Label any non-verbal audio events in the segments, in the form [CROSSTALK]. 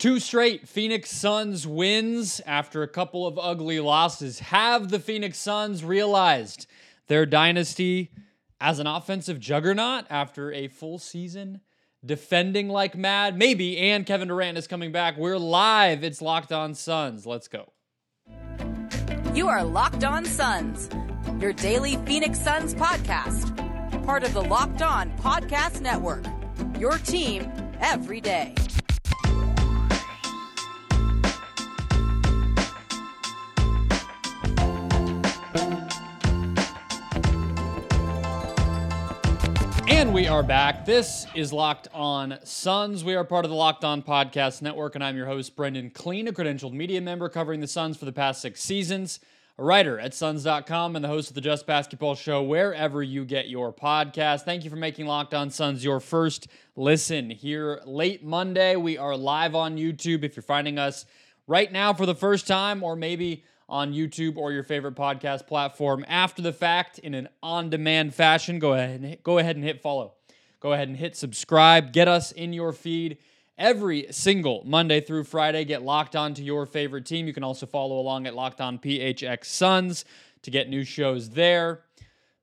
Two straight Phoenix Suns wins after a couple of ugly losses. Have the Phoenix Suns realized their dynasty as an offensive juggernaut after a full season defending like mad? Maybe. And Kevin Durant is coming back. We're live. It's Locked On Suns. Let's go. You are Locked On Suns, your daily Phoenix Suns podcast, part of the Locked On Podcast Network. Your team every day. And we are back. This is Locked On Suns. We are part of the Locked On Podcast Network, and I'm your host, Brendon Kleen, a credentialed media member covering the Suns for the past six seasons, a writer at Suns.com, and the host of the Just Basketball Show wherever you get your podcast. Thank you for making Locked On Suns your first listen here late Monday. We are live on YouTube. If you're finding us right now for the first time, or maybe on YouTube or your favorite podcast platform after the fact in an on-demand fashion. Go ahead and hit, go ahead and hit follow. Go ahead and hit subscribe. Get us in your feed every single Monday through Friday. Get locked on to your favorite team. You can also follow along at Locked On PHX Suns to get new shows there.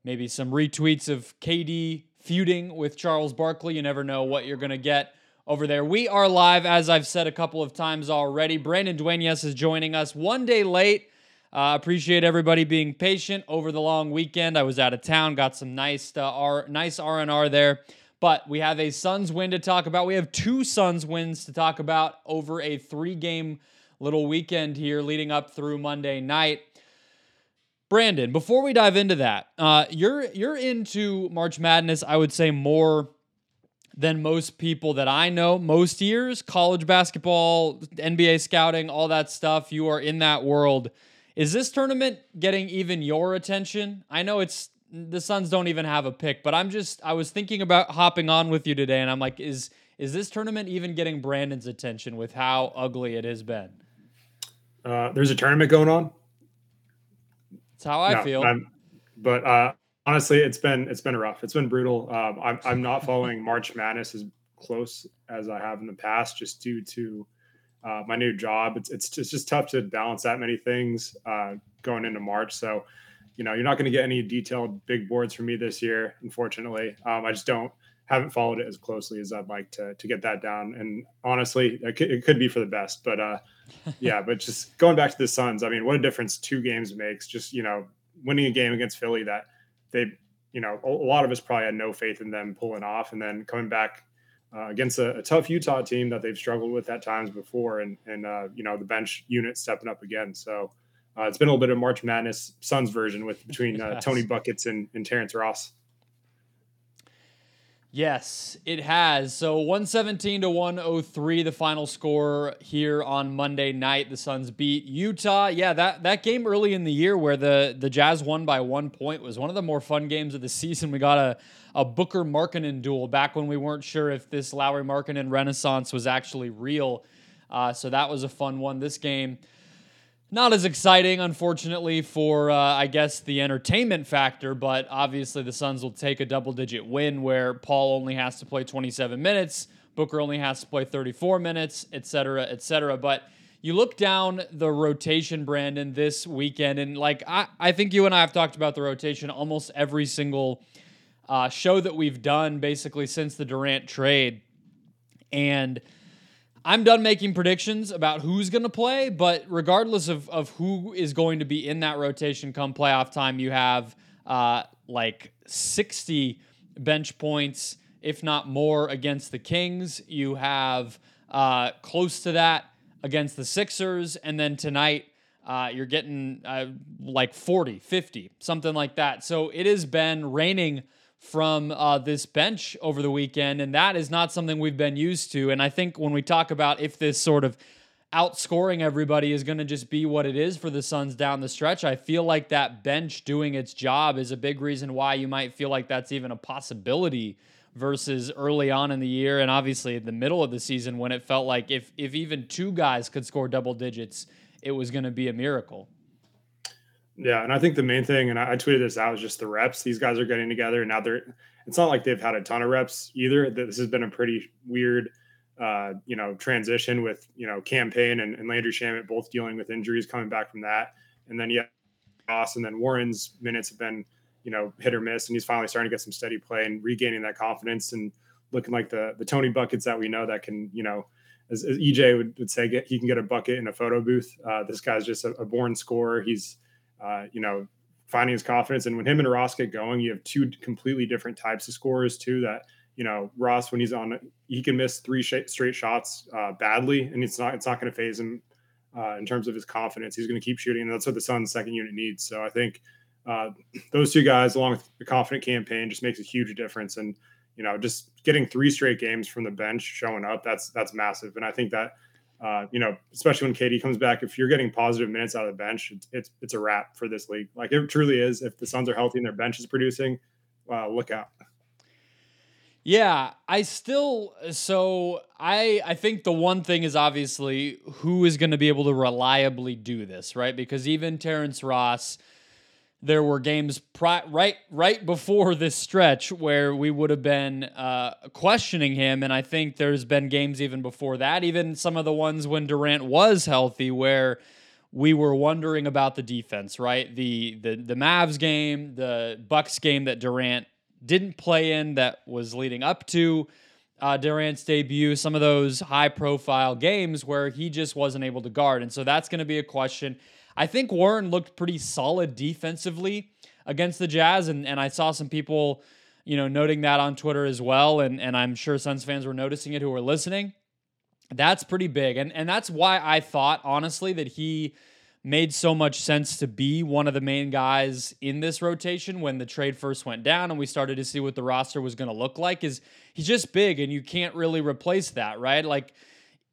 Maybe some retweets of KD feuding with Charles Barkley. You never know what you're going to get over there. We are live, as I've said a couple of times already. Brandon Dueñas is joining us one day late. Uh, appreciate everybody being patient over the long weekend. I was out of town, got some nice uh, R, nice R and R there. But we have a Suns win to talk about. We have two Suns wins to talk about over a three-game little weekend here, leading up through Monday night. Brandon, before we dive into that, uh, you're you're into March Madness. I would say more than most people that I know. Most years, college basketball, NBA scouting, all that stuff. You are in that world. Is this tournament getting even your attention? I know it's the Suns don't even have a pick, but I'm just I was thinking about hopping on with you today, and I'm like, is is this tournament even getting Brandon's attention with how ugly it has been? Uh, there's a tournament going on. That's how I no, feel. I'm, but uh, honestly, it's been it's been rough. It's been brutal. Um, I'm I'm not following March Madness as close as I have in the past, just due to uh, my new job. It's, it's it's just tough to balance that many things uh, going into March. So, you know, you're not going to get any detailed big boards from me this year, unfortunately. Um, I just don't haven't followed it as closely as I'd like to to get that down. And honestly, it could, it could be for the best. But uh, [LAUGHS] yeah, but just going back to the Suns, I mean, what a difference two games makes. Just you know, winning a game against Philly that they, you know, a lot of us probably had no faith in them pulling off, and then coming back uh, against a, a, tough Utah team that they've struggled with at times before, and and uh, you know the bench unit stepping up again. So uh, it's been a little bit of March Madness Suns version with between uh. [LAUGHS] Tony buckets and, and Terrence Ross. Yes, it has. So 117 to 103, the final score here on Monday night. The Suns beat Utah. Yeah, that, that game early in the year where the, the Jazz won by one point was one of the more fun games of the season. We got a, a Booker Markkanen duel back when we weren't sure if this Lauri Markkanen renaissance was actually real. Uh, so that was a fun one. This game not as exciting, unfortunately, for uh, I guess the entertainment factor, but obviously the Suns will take a double digit win where Paul only has to play 27 minutes, Booker only has to play 34 minutes, et cetera, et cetera. But you look down the rotation, Brandon, this weekend, and like I, I think you and I have talked about the rotation almost every single uh, show that we've done basically since the Durant trade. And I'm done making predictions about who's going to play, but regardless of, of who is going to be in that rotation come playoff time, you have uh, like 60 bench points, if not more, against the Kings. You have uh, close to that against the Sixers. And then tonight, uh, you're getting uh, like 40, 50, something like that. So it has been raining from uh, this bench over the weekend, and that is not something we've been used to. And I think when we talk about if this sort of outscoring everybody is going to just be what it is for the Suns down the stretch, I feel like that bench doing its job is a big reason why you might feel like that's even a possibility versus early on in the year and obviously the middle of the season when it felt like if if even two guys could score double digits, it was going to be a miracle. Yeah, and I think the main thing, and I, tweeted this out, is just the reps. These guys are getting together, and now they're. It's not like they've had a ton of reps either. This has been a pretty weird uh, you know, transition with, you know, Cam Payne and, and Landry Shamet both dealing with injuries coming back from that. And then, yeah, Ross and then Warren's minutes have been, you know, hit or miss. And he's finally starting to get some steady play and regaining that confidence and looking like the, the Tony buckets that we know that can, you know, as, as EJ would, would say, get, he can get a bucket in a photo booth. Uh, this guy's just a, a born scorer. He's, uh, you know, finding his confidence. And when him and Ross get going, you have two completely different types of scorers too. That you know, Ross when he's on, he can miss three straight shots uh, badly, and it's not it's not going to phase him uh, in terms of his confidence. He's going to keep shooting, and that's what the Suns' second unit needs. So I think uh, those two guys, along with the confident Cam Payne, just makes a huge difference. And you know, just getting three straight games from the bench showing up, that's that's massive. And I think that uh, you know, especially when KD comes back, if you're getting positive minutes out of the bench, it's it's, it's a wrap for this league. Like it truly is. If the Suns are healthy and their bench is producing, uh, look out. Yeah, I still so I I think the one thing is obviously who is going to be able to reliably do this, right? Because even Terrence Ross there were games pri- right right before this stretch where we would have been uh, questioning him, and I think there's been games even before that, even some of the ones when Durant was healthy, where we were wondering about the defense. Right, the the the Mavs game, the Bucks game that Durant didn't play in, that was leading up to. Uh, Durant's debut, some of those high profile games where he just wasn't able to guard. And so that's going to be a question. I think Warren looked pretty solid defensively against the Jazz, and, and I saw some people, you know, noting that on Twitter as well, and and I'm sure Suns fans were noticing it who were listening. That's pretty big, and and that's why I thought honestly that he made so much sense to be one of the main guys in this rotation when the trade first went down and we started to see what the roster was going to look like is he's just big and you can't really replace that right like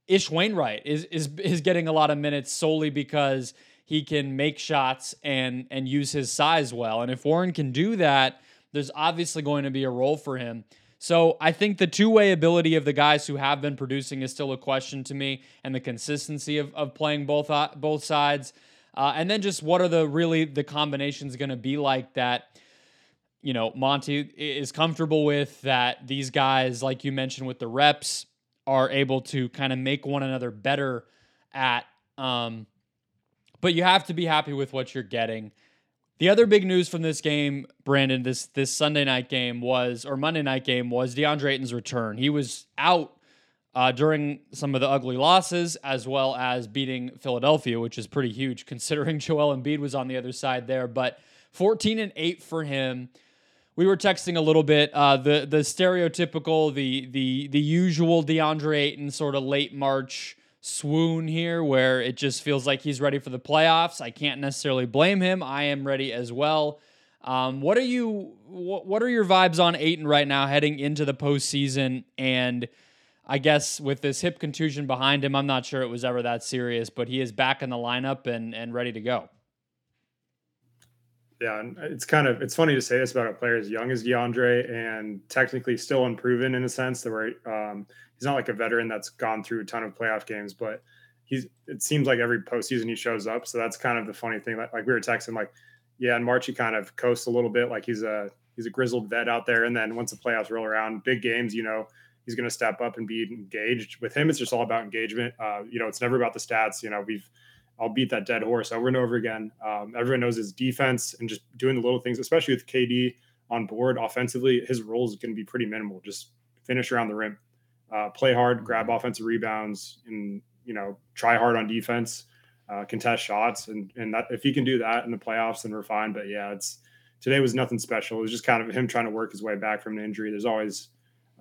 Ish Wainwright is is is getting a lot of minutes solely because he can make shots and and use his size well. And if Warren can do that, there's obviously going to be a role for him. So I think the two-way ability of the guys who have been producing is still a question to me, and the consistency of, of playing both uh, both sides, uh, and then just what are the really the combinations going to be like that. You know, Monty is comfortable with that. These guys, like you mentioned, with the reps, are able to kind of make one another better at. Um, but you have to be happy with what you're getting. The other big news from this game, Brandon, this this Sunday night game was, or Monday night game was DeAndre Ayton's return. He was out uh, during some of the ugly losses, as well as beating Philadelphia, which is pretty huge [LAUGHS] considering Joel Embiid was on the other side there. But 14 and 8 for him. We were texting a little bit. Uh, the the stereotypical, the the the usual DeAndre Ayton sort of late March swoon here where it just feels like he's ready for the playoffs. I can't necessarily blame him. I am ready as well. Um, what are you? What are your vibes on Ayton right now, heading into the postseason? And I guess with this hip contusion behind him, I'm not sure it was ever that serious, but he is back in the lineup and and ready to go. Yeah, and it's kind of it's funny to say this about a player as young as DeAndre and technically still unproven in a sense that where um, he's not like a veteran that's gone through a ton of playoff games, but he's it seems like every postseason he shows up. So that's kind of the funny thing. Like, like we were texting, like, yeah, in March he kind of coasts a little bit, like he's a he's a grizzled vet out there. And then once the playoffs roll around, big games, you know, he's going to step up and be engaged. With him, it's just all about engagement. Uh, you know, it's never about the stats. You know, we've I'll beat that dead horse over and over again. Um, everyone knows his defense and just doing the little things, especially with KD on board offensively. His role is going to be pretty minimal. Just finish around the rim uh, play hard, grab offensive rebounds, and you know try hard on defense, uh, contest shots, and and that if he can do that in the playoffs, then we're fine. But yeah, it's today was nothing special. It was just kind of him trying to work his way back from an injury. There's always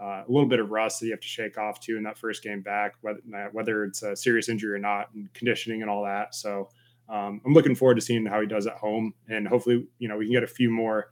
uh, a little bit of rust that you have to shake off too in that first game back, whether whether it's a serious injury or not, and conditioning and all that. So um, I'm looking forward to seeing how he does at home, and hopefully, you know, we can get a few more,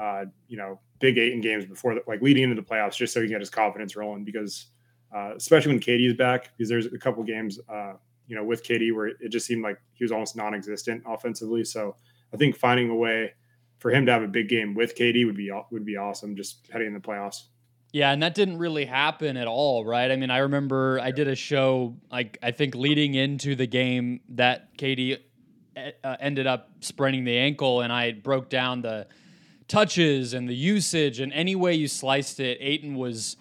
uh, you know, big Ayton games before, the, like leading into the playoffs, just so he can get his confidence rolling. Because uh, especially when KD is back, because there's a couple games, uh, you know, with KD where it just seemed like he was almost non-existent offensively. So I think finding a way for him to have a big game with KD would be would be awesome, just heading in the playoffs. Yeah, and that didn't really happen at all, right? I mean, I remember I did a show like I think leading into the game that KD uh, ended up spraining the ankle, and I broke down the touches and the usage and any way you sliced it. Ayton was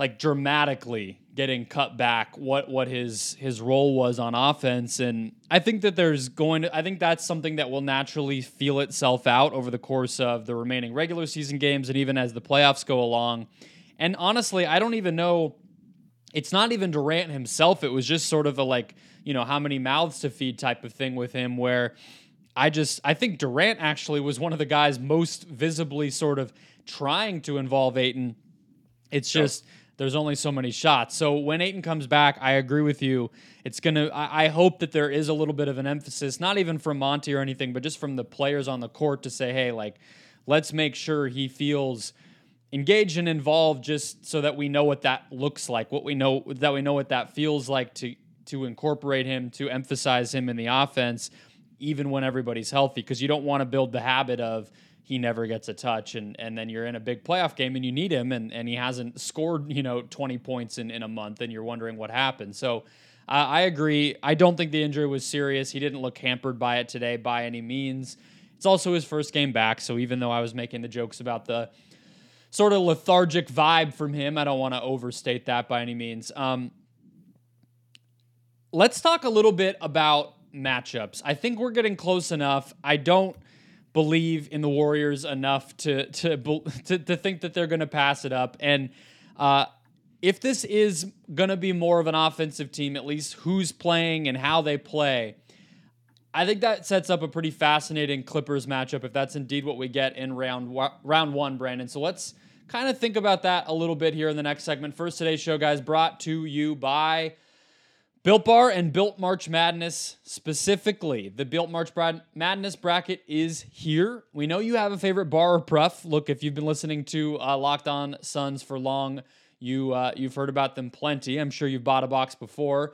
like dramatically getting cut back what what his his role was on offense and I think that there's going to I think that's something that will naturally feel itself out over the course of the remaining regular season games and even as the playoffs go along. And honestly, I don't even know it's not even Durant himself. It was just sort of a like, you know, how many mouths to feed type of thing with him where I just I think Durant actually was one of the guys most visibly sort of trying to involve Ayton. It's just there's only so many shots. So when Ayton comes back, I agree with you. It's gonna. I, I, hope that there is a little bit of an emphasis, not even from Monty or anything, but just from the players on the court to say, hey, like, let's make sure he feels engaged and involved, just so that we know what that looks like, what we know that we know what that feels like to to incorporate him, to emphasize him in the offense, even when everybody's healthy, because you don't want to build the habit of he never gets a touch and and then you're in a big playoff game and you need him and and he hasn't scored you know 20 points in in a month and you're wondering what happened. So uh, I agree. I don't think the injury was serious. He didn't look hampered by it today by any means. It's also his first game back so even though I was making the jokes about the sort of lethargic vibe from him I don't want to overstate that by any means. Um, let's talk a little bit about matchups. I think we're getting close enough. I don't believe in the Warriors enough to to [LAUGHS] to, to think that they're going to pass it up. And uh, if this is going to be more of an offensive team, at least who's playing and how they play, I think that sets up a pretty fascinating Clippers matchup if that's indeed what we get in round round one, Brandon. So let's kind of think about that a little bit here in the next segment. First, today's show, guys, brought to you by. Built Bar and Built March Madness specifically. The Built March Madness bracket is here. We know you have a favorite bar or puff. Look, if you've been listening to uh, Locked On Suns for long, you uh, you've heard about them plenty. I'm sure you've bought a box before.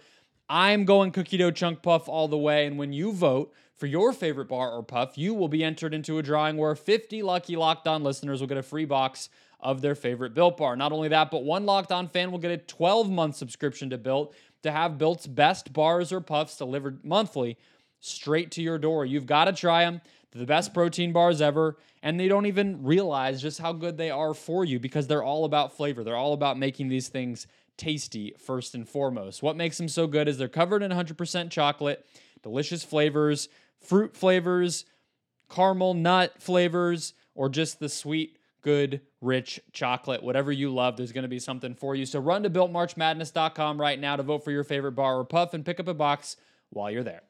I'm going cookie dough chunk puff all the way, and when you vote for your favorite bar or puff, you will be entered into a drawing where 50 lucky Locked On listeners will get a free box of their favorite Built Bar. Not only that, but one Locked On fan will get a 12 month subscription to Built to have Built's best bars or puffs delivered monthly straight to your door. You've got to try them. They're the best protein bars ever, and they don't even realize just how good they are for you because they're all about flavor. They're all about making these things tasty first and foremost. What makes them so good is they're covered in 100% chocolate, delicious flavors, fruit flavors, caramel nut flavors, or just the sweet good, rich chocolate. Whatever you love, there's going to be something for you. So run to builtmarchmadness.com right now to vote for your favorite bar or puff and pick up a box while you're there.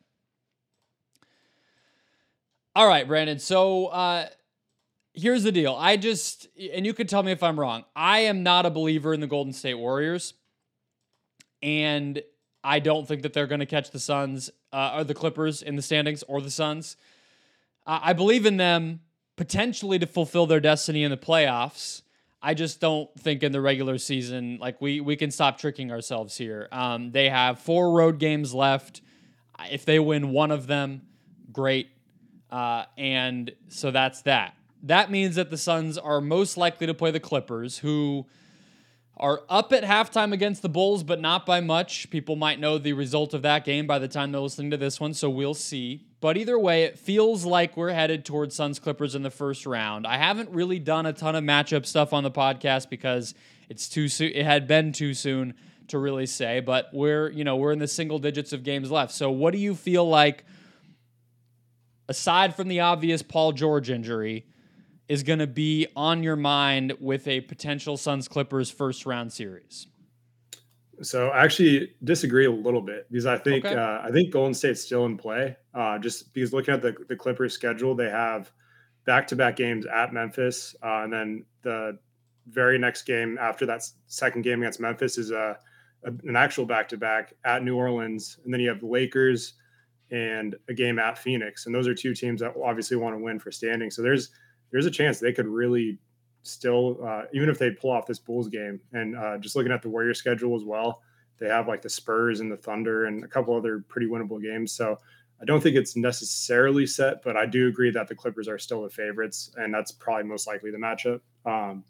All right, Brandon. So uh, here's the deal. I just, and you can tell me if I'm wrong, I am not a believer in the Golden State Warriors. And I don't think that they're going to catch the Suns uh, or the Clippers in the standings or the Suns. I believe in them potentially to fulfill their destiny in the playoffs. I just don't think in the regular season, like we we can stop tricking ourselves here. Um, they have four road games left. If they win one of them, great. Uh, and so that's that. That means that the Suns are most likely to play the Clippers, who are up at halftime against the Bulls, but not by much. People might know the result of that game by the time they're listening to this one, so we'll see. But either way, it feels like we're headed towards Suns Clippers in the first round. I haven't really done a ton of matchup stuff on the podcast because it's too soon. It had been too soon to really say, but we're you know we're in the single digits of games left. So what do you feel like? Aside from the obvious Paul George injury, is going to be on your mind with a potential Suns Clippers first round series? So I actually disagree a little bit because I think okay. uh, I think Golden State's still in play. Uh, just because looking at the the Clippers schedule, they have back to back games at Memphis, uh, and then the very next game after that second game against Memphis is a, a an actual back to back at New Orleans, and then you have the Lakers and a game at Phoenix, and those are two teams that obviously want to win for standing. So there's there's a chance they could really still, uh, even if they pull off this Bulls game. And uh, just looking at the Warrior schedule as well, they have like the Spurs and the Thunder and a couple other pretty winnable games. So I don't think it's necessarily set, but I do agree that the Clippers are still the favorites, and that's probably most likely the matchup. Um,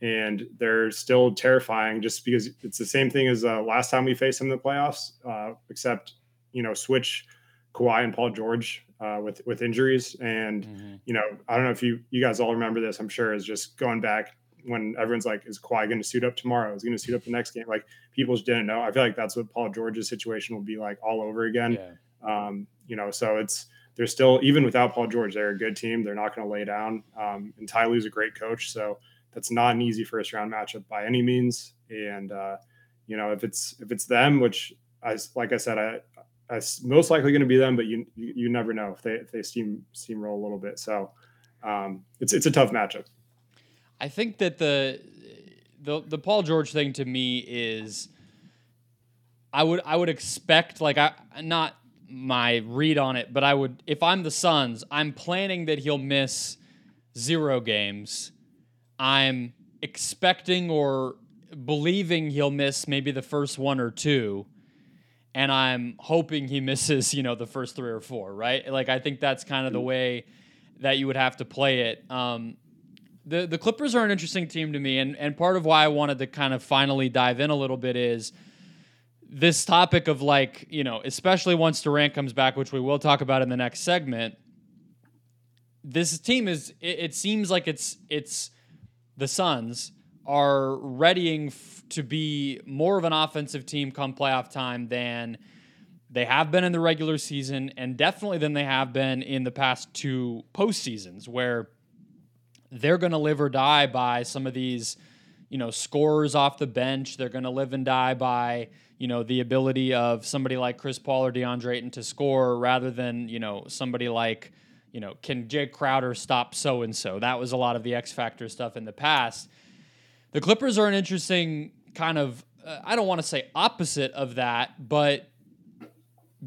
and they're still terrifying just because it's the same thing as uh, last time we faced them in the playoffs, uh, except you know switch Kawhi and Paul George uh, with with injuries. And mm-hmm. you know, I don't know if you you guys all remember this. I'm sure is just going back when everyone's like, is Kawhi going to suit up tomorrow? Is he going to suit up the next game? Like people just didn't know. I feel like that's what Paul George's situation will be like all over again. Yeah. Um, you know, so it's they're still even without Paul George, they're a good team. They're not going to lay down. Um, and Ty Lue's a great coach, so that's not an easy first round matchup by any means. And uh, you know, if it's if it's them, which I like I said, I, I most likely going to be them, but you, you, you never know if they if they steam steamroll a little bit. So um, it's it's a tough matchup. I think that the the the Paul George thing to me is I would I would expect like I not my read on it, but I would if I'm the Suns, I'm planning that he'll miss zero games. I'm expecting or believing he'll miss maybe the first one or two and I'm hoping he misses, [LAUGHS] you know, the first three or four, right? Like I think that's kind of the way that you would have to play it. Um, the the Clippers are an interesting team to me, and and part of why I wanted to kind of finally dive in a little bit is this topic of like you know, especially once Durant comes back, which we will talk about in the next segment. This team is it, it seems like it's it's the Suns are readying f- to be more of an offensive team come playoff time than they have been in the regular season, and definitely than they have been in the past two postseasons, where they're going to live or die by some of these, you know, scorers off the bench. They're going to live and die by, you know, the ability of somebody like Chris Paul or DeAndre Ayton to score rather than, you know, somebody like, you know, can Jae Crowder stop so and so? That was a lot of the X Factor stuff in the past. The Clippers are an interesting kind of, uh, I don't want to say opposite of that, but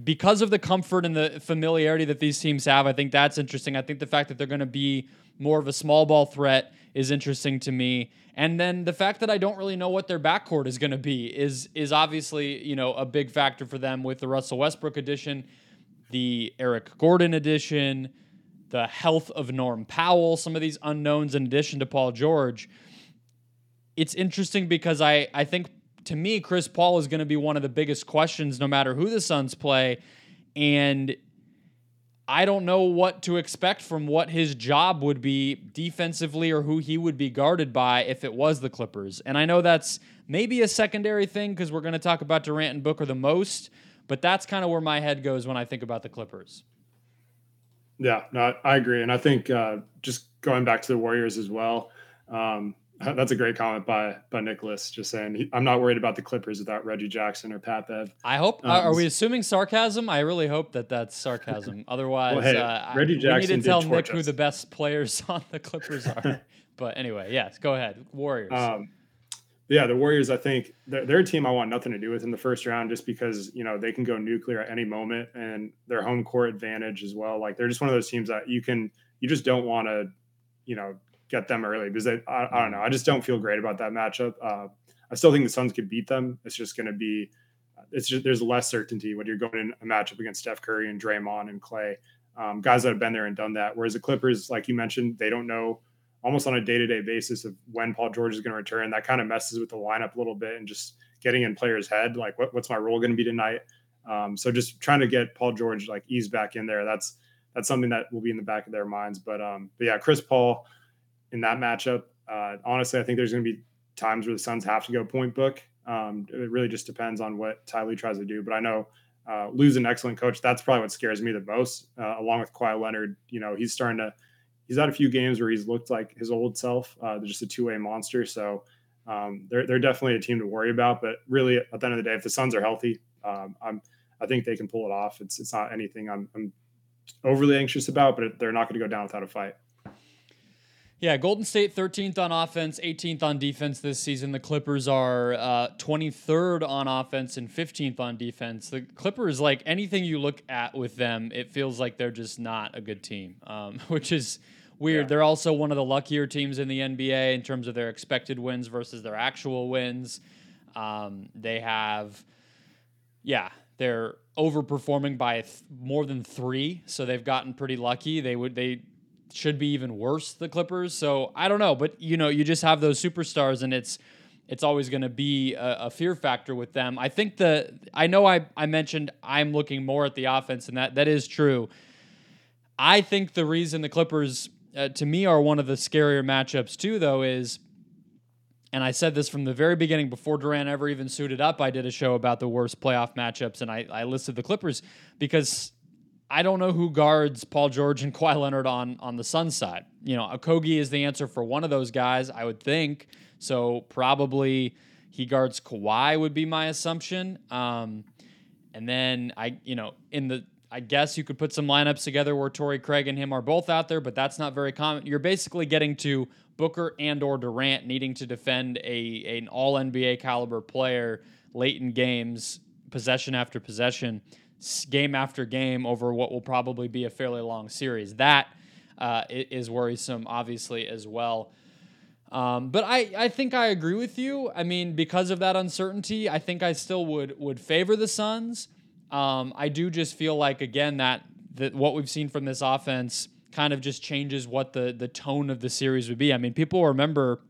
because of the comfort and the familiarity that these teams have, I think that's interesting. I think the fact that they're going to be more of a small ball threat is interesting to me. And then the fact that I don't really know what their backcourt is going to be is is obviously, you know, a big factor for them with the Russell Westbrook edition, the Eric Gordon edition, the health of Norm Powell, some of these unknowns in addition to Paul George. It's interesting because I I think to me Chris Paul is going to be one of the biggest questions no matter who the Suns play and I don't know what to expect from what his job would be defensively or who he would be guarded by if it was the Clippers. And I know that's maybe a secondary thing because we're going to talk about Durant and Booker the most, but that's kind of where my head goes when I think about the Clippers. Yeah, no, I agree. And I think uh, just going back to the Warriors as well, um, [LAUGHS] That's a great comment by by Nicholas. Just saying, he, I'm not worried about the Clippers without Reggie Jackson or Pat Bev. I hope. Um, are we assuming sarcasm? I really hope that that's sarcasm. [LAUGHS] Otherwise, well, hey, uh, Reggie Jackson. We need to tell Nicholas. who the best players [LAUGHS] on the Clippers are. but anyway, yes, go ahead. Warriors. Um, yeah, the Warriors. I think they're, they're, a team I want nothing to do with in the first round, just because you know they can go nuclear at any moment, and their home court advantage as well. Like they're just one of those teams that you can you just don't want to, you know, get them early because they, I, I, don't know. I just don't feel great about that matchup. Uh, I still think the Suns could beat them. It's just going to be, it's just there's less certainty when you're going in a matchup against Steph Curry and Draymond and Clay, um, guys that have been there and done that. Whereas the Clippers, like you mentioned, they don't know almost on a day to day basis of when Paul George is going to return. That kind of messes with the lineup a little bit and just getting in players' head. Like, what, what's my role going to be tonight? Um, so just trying to get Paul George like ease back in there. That's that's something that will be in the back of their minds. But um, but yeah, Chris Paul in that matchup. Uh, honestly, I think there's going to be times where the Suns have to go point book. Um, it really just depends on what Ty Lue tries to do. But I know uh, Lue's an excellent coach. That's probably what scares me the most, uh, along with Kawhi Leonard. You know, he's starting to. He's had a few games where he's looked like his old self. Uh, they're just a two way monster. So um, they're they're definitely a team to worry about. But really, at the end of the day, if the Suns are healthy, um, I'm I think they can pull it off. It's it's not anything I'm, I'm overly anxious about, but they're not going to go down without a fight. Yeah, Golden State 13th on offense, 18th on defense this season. The Clippers are uh, 23rd on offense and 15th on defense. The Clippers, like anything you look at with them, it feels like they're just not a good team, um, [LAUGHS] which is weird. Yeah. They're also one of the luckier teams in the NBA in terms of their expected wins versus their actual wins. Um, they have, yeah, they're overperforming by th- more than three, so they've gotten pretty lucky. They would they should be even worse, the Clippers. So I don't know, but you know, you just have those superstars, and it's it's always going to be a, a, fear factor with them. I think the I know I I mentioned I'm looking more at the offense, and that that is true. I think the reason the Clippers uh, to me are one of the scarier matchups too, though, is and I said this from the very beginning before Durant ever even suited up. I did a show about the worst playoff matchups, and I, I listed the Clippers because I don't know who guards Paul George and Kawhi Leonard on on the Sun side. You know, Okogie is the answer for one of those guys, I would think. So probably he guards Kawhi would be my assumption. Um, and then I, you know, in the I guess you could put some lineups together where Torrey Craig and him are both out there, but that's not very common. You're basically getting to Booker and or Durant needing to defend a an all NBA caliber player late in games, possession after possession, game after game over what will probably be a fairly long series. That uh, is worrisome, obviously, as well. Um, but I, I think I agree with you. I mean, because of that uncertainty, I think I still would would favor the Suns. Um, I do just feel like again that that what we've seen from this offense kind of just changes what the the tone of the series would be. I mean, people remember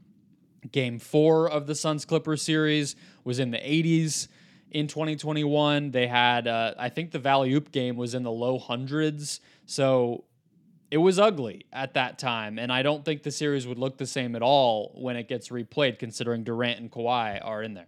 game 4 of the Suns Clippers series was in the 80s in 2021. They had uh, I think the Valley Oop game was in the low hundreds. So it was ugly at that time, and I don't think the series would look the same at all when it gets replayed, considering Durant and Kawhi are in there.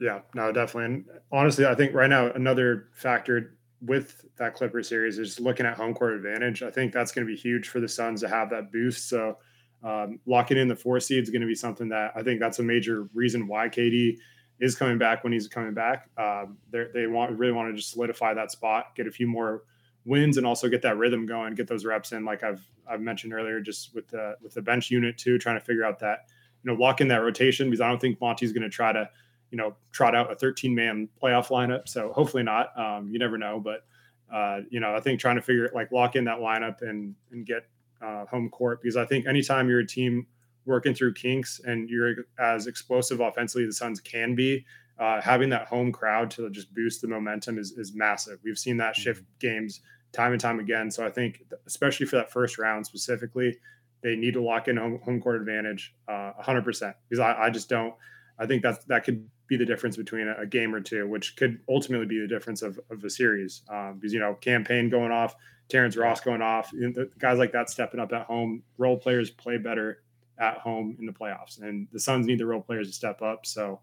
Yeah, no, definitely. And honestly, I think right now another factor with that Clipper series is looking at home court advantage. I think that's going to be huge for the Suns to have that boost. So um, locking in the four seed is going to be something that I think that's a major reason why KD is coming back when he's coming back. Um, they want really want to just solidify that spot, get a few more wins, and also get that rhythm going, get those reps in. Like I've I've mentioned earlier, just with the with the bench unit too, trying to figure out that you know lock in that rotation because I don't think Monty's going to try to you know, trot out a 13 man playoff lineup. So hopefully not. Um, you never know, but uh, you know, I think trying to figure like lock in that lineup and and get uh, home court because I think anytime you're a team working through kinks and you're as explosive offensively the Suns can be, uh, having that home crowd to just boost the momentum is is massive. We've seen that shift mm-hmm. games time and time again. So I think especially for that first round specifically, they need to lock in home, home court advantage uh, 100% because I, I just don't. I think that that could be the difference between a, a, game or two, which could ultimately be the difference of, of the series. Um, because you know, Cam Payne going off, Terrence Ross going off, you know, guys like that stepping up at home. Role players play better at home in the playoffs, and the Suns need the role players to step up. So.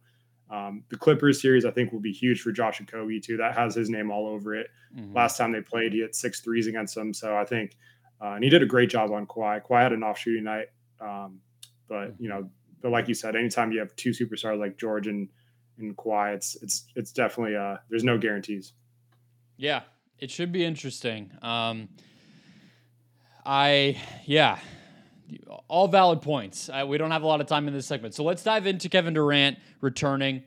Um, the Clippers series, I think, will be huge for Josh Okogie too. That has his name all over it. Mm-hmm. Last time they played, he hit six threes against them. So I think, uh, and he did a great job on Kawhi. Kawhi had an off shooting night, um, but you know, but like you said, anytime you have two superstars like George and and Kawhi, it's it's it's definitely uh there's no guarantees. Yeah, it should be interesting. Um, I yeah, all valid points. I, we don't have a lot of time in this segment, so let's dive into Kevin Durant returning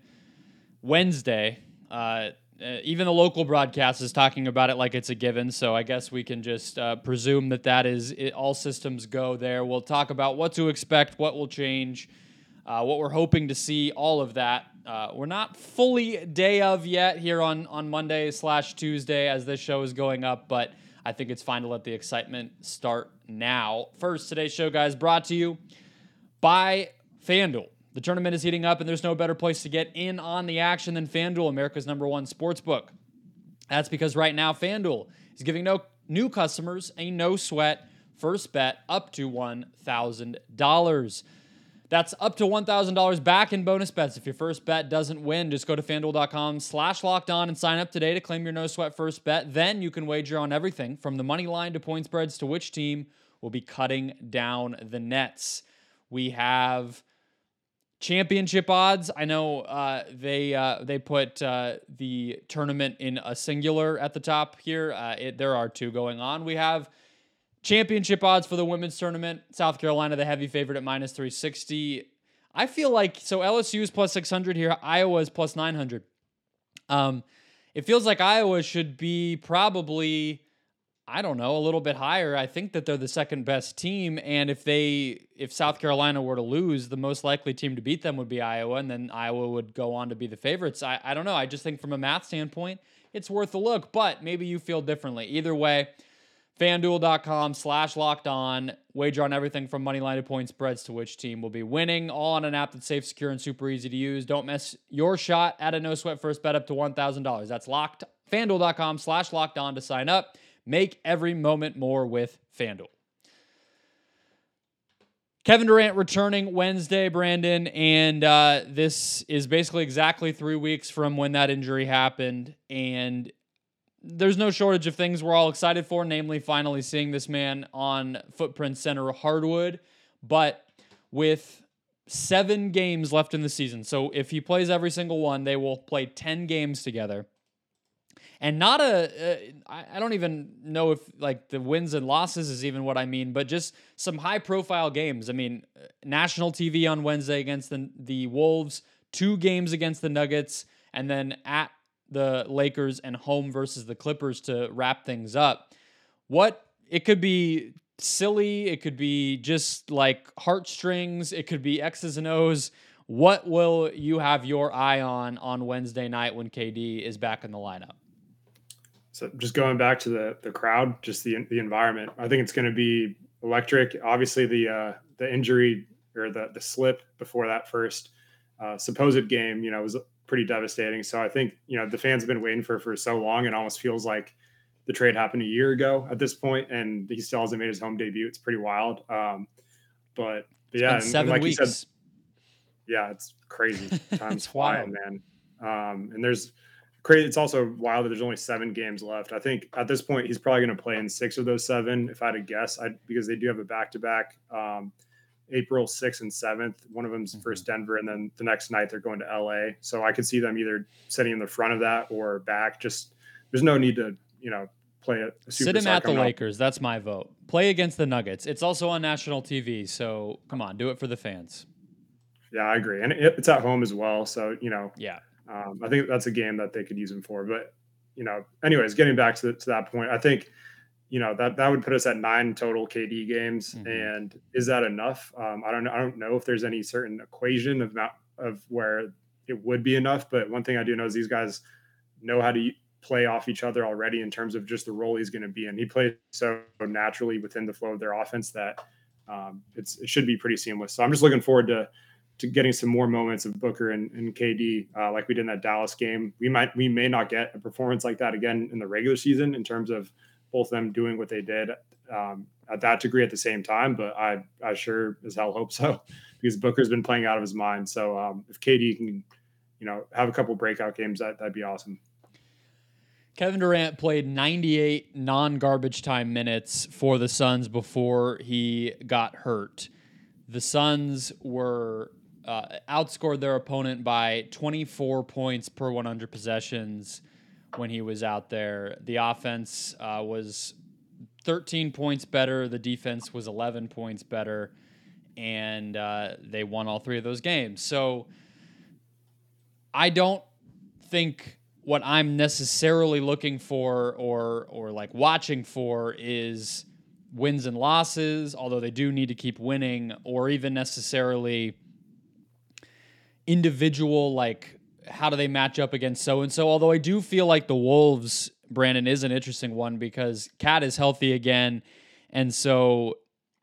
Wednesday. Uh, uh, even the local broadcast is talking about it like it's a given. So I guess we can just uh, presume that that is it, all systems go there. We'll talk about what to expect, what will change, uh, what we're hoping to see, all of that. Uh, we're not fully day of yet here on on Monday slash Tuesday as this show is going up, but I think it's fine to let the excitement start now. First, today's show, guys, brought to you by FanDuel. The tournament is heating up, and there's no better place to get in on the action than FanDuel, America's number one sports book. That's because right now, FanDuel is giving no new customers a no sweat first bet up to $1,000. That's up to $1,000 back in bonus bets. If your first bet doesn't win, just go to fanduel.com slash locked on and sign up today to claim your no sweat first bet. Then you can wager on everything from the money line to point spreads to which team will be cutting down the nets. We have championship odds. I know uh, they uh, they put uh, the tournament in a singular at the top here. Uh, it, there are two going on. We have Championship odds for the women's tournament. South Carolina, the heavy favorite at minus 360. I feel like, so LSU is plus 600 here. Iowa is plus 900. Um, it feels like Iowa should be probably, I don't know, a little bit higher. I think that they're the second best team. And if they, if South Carolina were to lose, the most likely team to beat them would be Iowa. And then Iowa would go on to be the favorites. I, I don't know. I just think from a math standpoint, it's worth a look, but maybe you feel differently. Either way, FanDuel.com slash locked on. Wager on everything from money line to point spreads to which team will be winning. All on an app that's safe, secure, and super easy to use. Don't miss your shot at a no sweat first bet up to $1,000. That's locked. FanDuel.com slash locked on to sign up. Make every moment more with FanDuel. Kevin Durant returning Wednesday, Brandon, and uh, this is basically exactly three weeks from when that injury happened. And there's no shortage of things we're all excited for, namely finally seeing this man on Footprint Center hardwood. But with seven games left in the season, so if he plays every single one, they will play 10 games together and not a. Uh, I don't even know if like the wins and losses is even what I mean, but just some high profile games. I mean, national TV on Wednesday against the the Wolves, two games against the Nuggets, and then at the Lakers and home versus the Clippers to wrap things up. What it could be silly, it could be just like heartstrings, it could be X's and O's. What will you have your eye on on Wednesday night when KD is back in the lineup? So just going back to the the crowd, just the the environment. I think it's going to be electric. Obviously, the uh, the injury or the the slip before that first uh, supposed game, you know, was pretty devastating. So I think you know the fans have been waiting for for so long. It almost feels like the trade happened a year ago at this point, and he still hasn't made his home debut. It's pretty wild. Um, but, but yeah, and, seven and like weeks. Said, yeah, it's crazy. [LAUGHS] Time's flying, man. Um, and there's crazy. It's also wild that there's only seven games left. I think at this point he's probably going to play in six of those seven. If I had to guess, I because they do have a back to back. April 6th and 7th. One of them's mm-hmm. first Denver, and then the next night they're going to LA. So I could see them either sitting in the front of that or back. Just there's no need to, you know, play it. Sit him at the Lakers. That's my vote. Play against the Nuggets. It's also on national TV. So come on, do it for the fans. Yeah, I agree. And it, it's at home as well. So, you know, yeah, um, I think that's a game that they could use him for. But you know, anyways, getting back to, the, to that point, I think you know that that would put us at nine total KD games. Mm-hmm. And is that enough? Um, I don't know. I don't know if there's any certain equation of not, of where it would be enough. But one thing I do know is these guys know how to play off each other already in terms of just the role he's going to be in. He plays so naturally within the flow of their offense that um, it's it should be pretty seamless. So I'm just looking forward to to getting some more moments of Booker and, and KD, uh, like we did in that Dallas game. We might, we may not get a performance like that again in the regular season in terms of both of them doing what they did um, at that degree at the same time. But I, I sure as hell hope so [LAUGHS] because Booker's been playing out of his mind. So um, if KD can, you know, have a couple breakout games, that that'd be awesome. Kevin Durant played 98 non garbage time minutes for the Suns before he got hurt. The Suns were uh, outscored their opponent by 24 points per 100 possessions when he was out there. The offense uh, was 13 points better. The defense was 11 points better, and uh, they won all three of those games. So I don't think what I'm necessarily looking for or or like watching for is wins and losses, although they do need to keep winning, or even necessarily individual like how do they match up against so and so. Although I do feel like the Wolves, Brandon, is an interesting one because KAT is healthy again. And so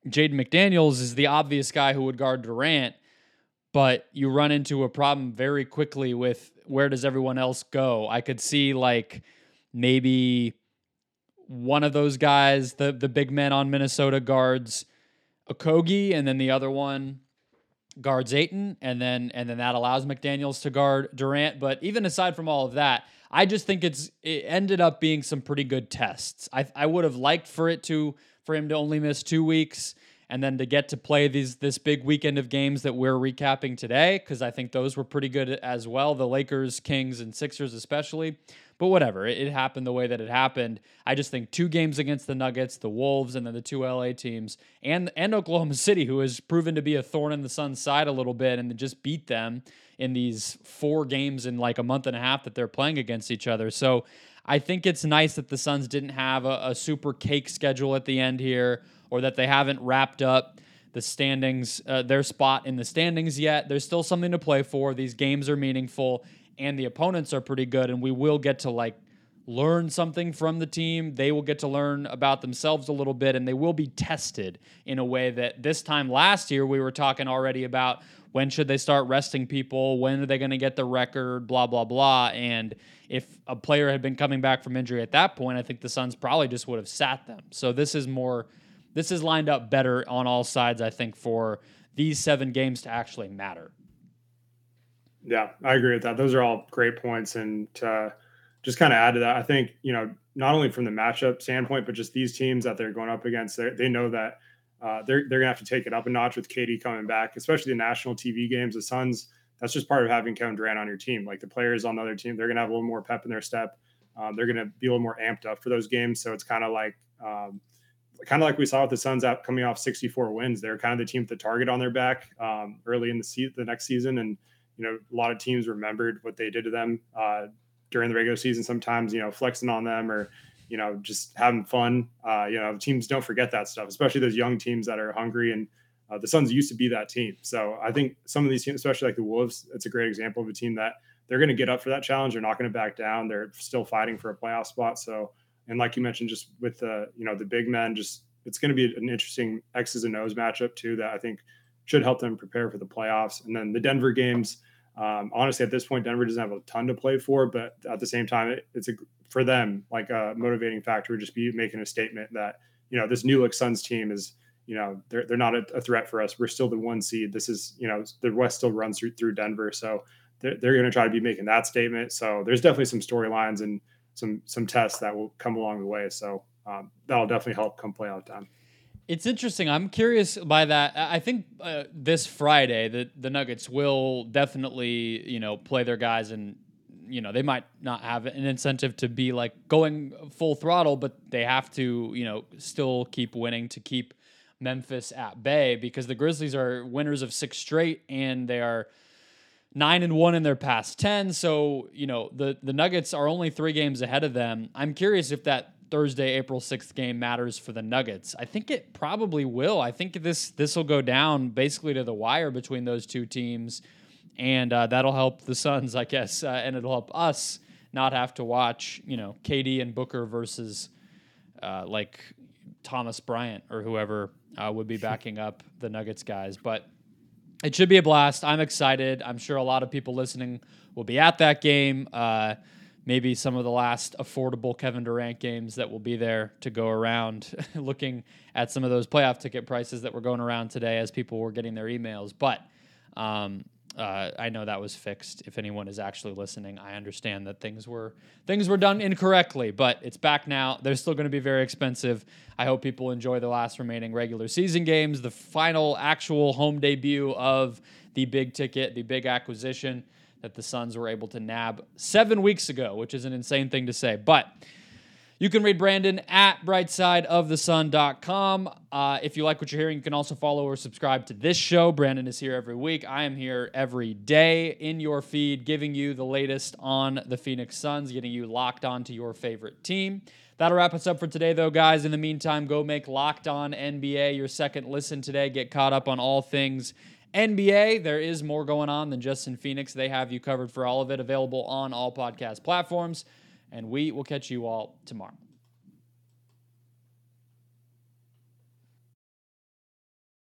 Jaden McDaniels is the obvious guy who would guard Durant, but you run into a problem very quickly with where does everyone else go? I could see like maybe one of those guys, the the big men on Minnesota guards Okogie, and then the other one guards Ayton, and then and then that allows McDaniels to guard Durant. But even aside from all of that, I just think it's it ended up being some pretty good tests. I I would have liked for it to for him to only miss two weeks and then to get to play these this big weekend of games that we're recapping today because I think those were pretty good as well. The Lakers, Kings, and Sixers especially. But whatever, it, it, happened the way that it happened. I just think two games against the Nuggets, the Wolves, and then the two LA teams, and and Oklahoma [LAUGHS] City, who has proven to be a thorn in the Sun's side a little bit, and just beat them in these four games in like a month and a half that they're playing against each other. So I think it's nice that the Suns didn't have a, a super cake schedule at the end here, or that they haven't wrapped up the standings, uh, their spot in the standings yet. There's still something to play for. These games are meaningful and the opponents are pretty good, and we will get to like learn something from the team. They will get to learn about themselves a little bit, and they will be tested in a way that this time last year we were talking already about when should they start resting people, when are they going to get the record, blah blah blah. And if a player had been coming back from injury at that point, I think the Suns probably just would have sat them. So this is more this is lined up better on all sides, I think, for these seven games to actually matter. Yeah, I agree with that. Those are all great points. And just kind of add to that, I think, you know, not only from the matchup standpoint, but just these teams that they're going up against, they know that uh, they're, they're going to have to take it up a notch with KD coming back, especially the national TV games. The Suns, that's just part of having Kevin Durant on your team. Like the players on the other team, they're going to have a little more pep in their step. Um, they're going to be a little more amped up for those games. So it's kind of like, um, kind of like we saw with the Suns out coming off 64 wins. They're kind of the team with the target on their back um, early in the se- the next season, and you know a lot of teams remembered what they did to them uh, during the regular season. Sometimes you know flexing on them or you know just having fun. Uh, you know teams don't forget that stuff, especially those young teams that are hungry and. Uh, the Suns used to be that team, so I think some of these teams, especially like the Wolves, it's a great example of a team that they're going to get up for that challenge. They're not going to back down. They're still fighting for a playoff spot. So and like you mentioned, just with the you know the big men, just it's going to be an interesting X's and O's matchup too that I think should help them prepare for the playoffs. And then the Denver games, um, honestly, at this point, Denver doesn't have a ton to play for, but at the same time, it, it's a for them like a motivating factor. Would just be making a statement that you know this new look Suns team is you know they're they're not a, a, threat for us. We're still the one seed. This is you know the West still runs through through Denver, so they're, they're going to try to be making that statement. So there's definitely some storylines and some some tests that will come along the way. So um, that'll definitely help come playoff time. It's interesting. I'm curious by that. I think uh, this Friday the the Nuggets will definitely you know play their guys and you know they might not have an incentive to be like going full throttle, but they have to you know still keep winning to keep Memphis at bay because the Grizzlies are winners of six straight and they are nine and one in their past 10. So, you know, the, the Nuggets are only three games ahead of them. I'm curious if that Thursday, April 6th game matters for the Nuggets. I think it probably will. I think this this will go down basically to the wire between those two teams. And uh, that'll help the Suns, I guess, uh, and it'll help us not have to watch, you know, KD and Booker versus uh, like Thomas Bryant or whoever uh, would be backing up the Nuggets guys. But it should be a blast. I'm excited. I'm sure a lot of people listening will be at that game. Maybe some of the last affordable Kevin Durant games that will be there to go around, [LAUGHS] looking at some of those playoff ticket prices that were going around today as people were getting their emails. But um, uh, I know that was fixed. If anyone is actually listening, I understand that things were things were done incorrectly, but it's back now. They're still going to be very expensive. I hope people enjoy the last remaining regular season games, the final actual home debut of the big ticket, the big acquisition that the Suns were able to nab seven weeks ago, which is an insane thing to say, but. You can read Brandon at brightsideofthesun.com. Uh, if you like what you're hearing, you can also follow or subscribe to this show. Brandon is here every week. I am here every day in your feed, giving you the latest on the Phoenix Suns, getting you locked on to your favorite team. That'll wrap us up for today, though, guys. In the meantime, go make Locked On NBA your second listen today. Get caught up on all things NBA. There is more going on than just in Phoenix. They have you covered for all of it, available on all podcast platforms and we will catch you all tomorrow.